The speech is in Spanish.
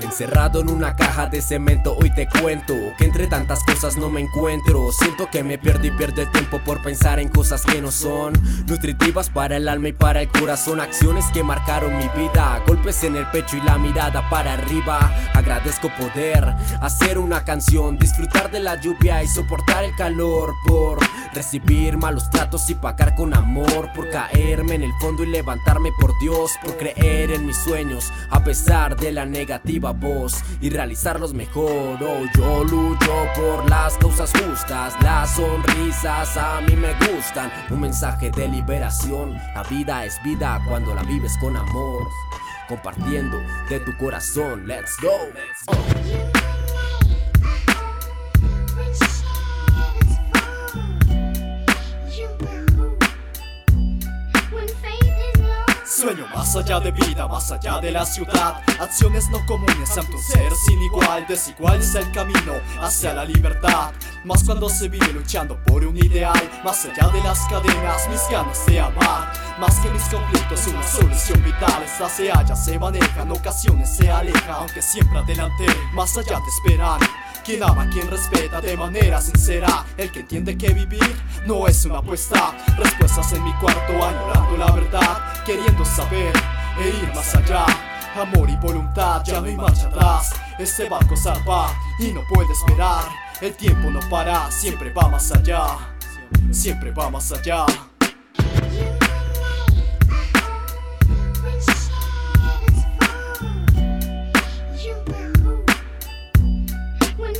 Encerrado en una caja de cemento, hoy te cuento que entre tantas cosas no me encuentro. Siento que me pierdo y pierdo el tiempo por pensar en cosas que no son nutritivas para el alma y para el corazón. Acciones que marcaron mi vida, golpes en el pecho y la mirada para arriba. Agradezco poder hacer una canción, disfrutar de la lluvia y soportar el calor por recibir malos tratos y pagar con amor, por caerme en el fondo y levantarme por Dios, por creer en mis sueños a pesar de la negativa voz y realizarlos mejor. Oh, yo lucho por las causas justas, las sonrisas a mí me gustan. Un mensaje de liberación, la vida es vida cuando la vives con amor. Compartiendo de tu corazón, let's go. Sueño más allá de vida, más allá de la ciudad. Acciones no comunes ante un ser sin igual Desigual es el camino hacia la libertad. Más cuando se vive luchando por un ideal Más allá de las cadenas, mis ganas de amar. Más que mis conflictos, una solución vital Esta se halla, se maneja, en ocasiones se aleja Aunque siempre adelante, más allá te esperan quien ama, quien respeta de manera sincera. El que entiende que vivir no es una apuesta. Respuestas en mi cuarto añorando la verdad Queriendo saber e ir más allá. Amor y voluntad, ya no hay marcha atrás. Este barco zarpa y no puede esperar. El tiempo no para, siempre va más allá. Siempre va más allá When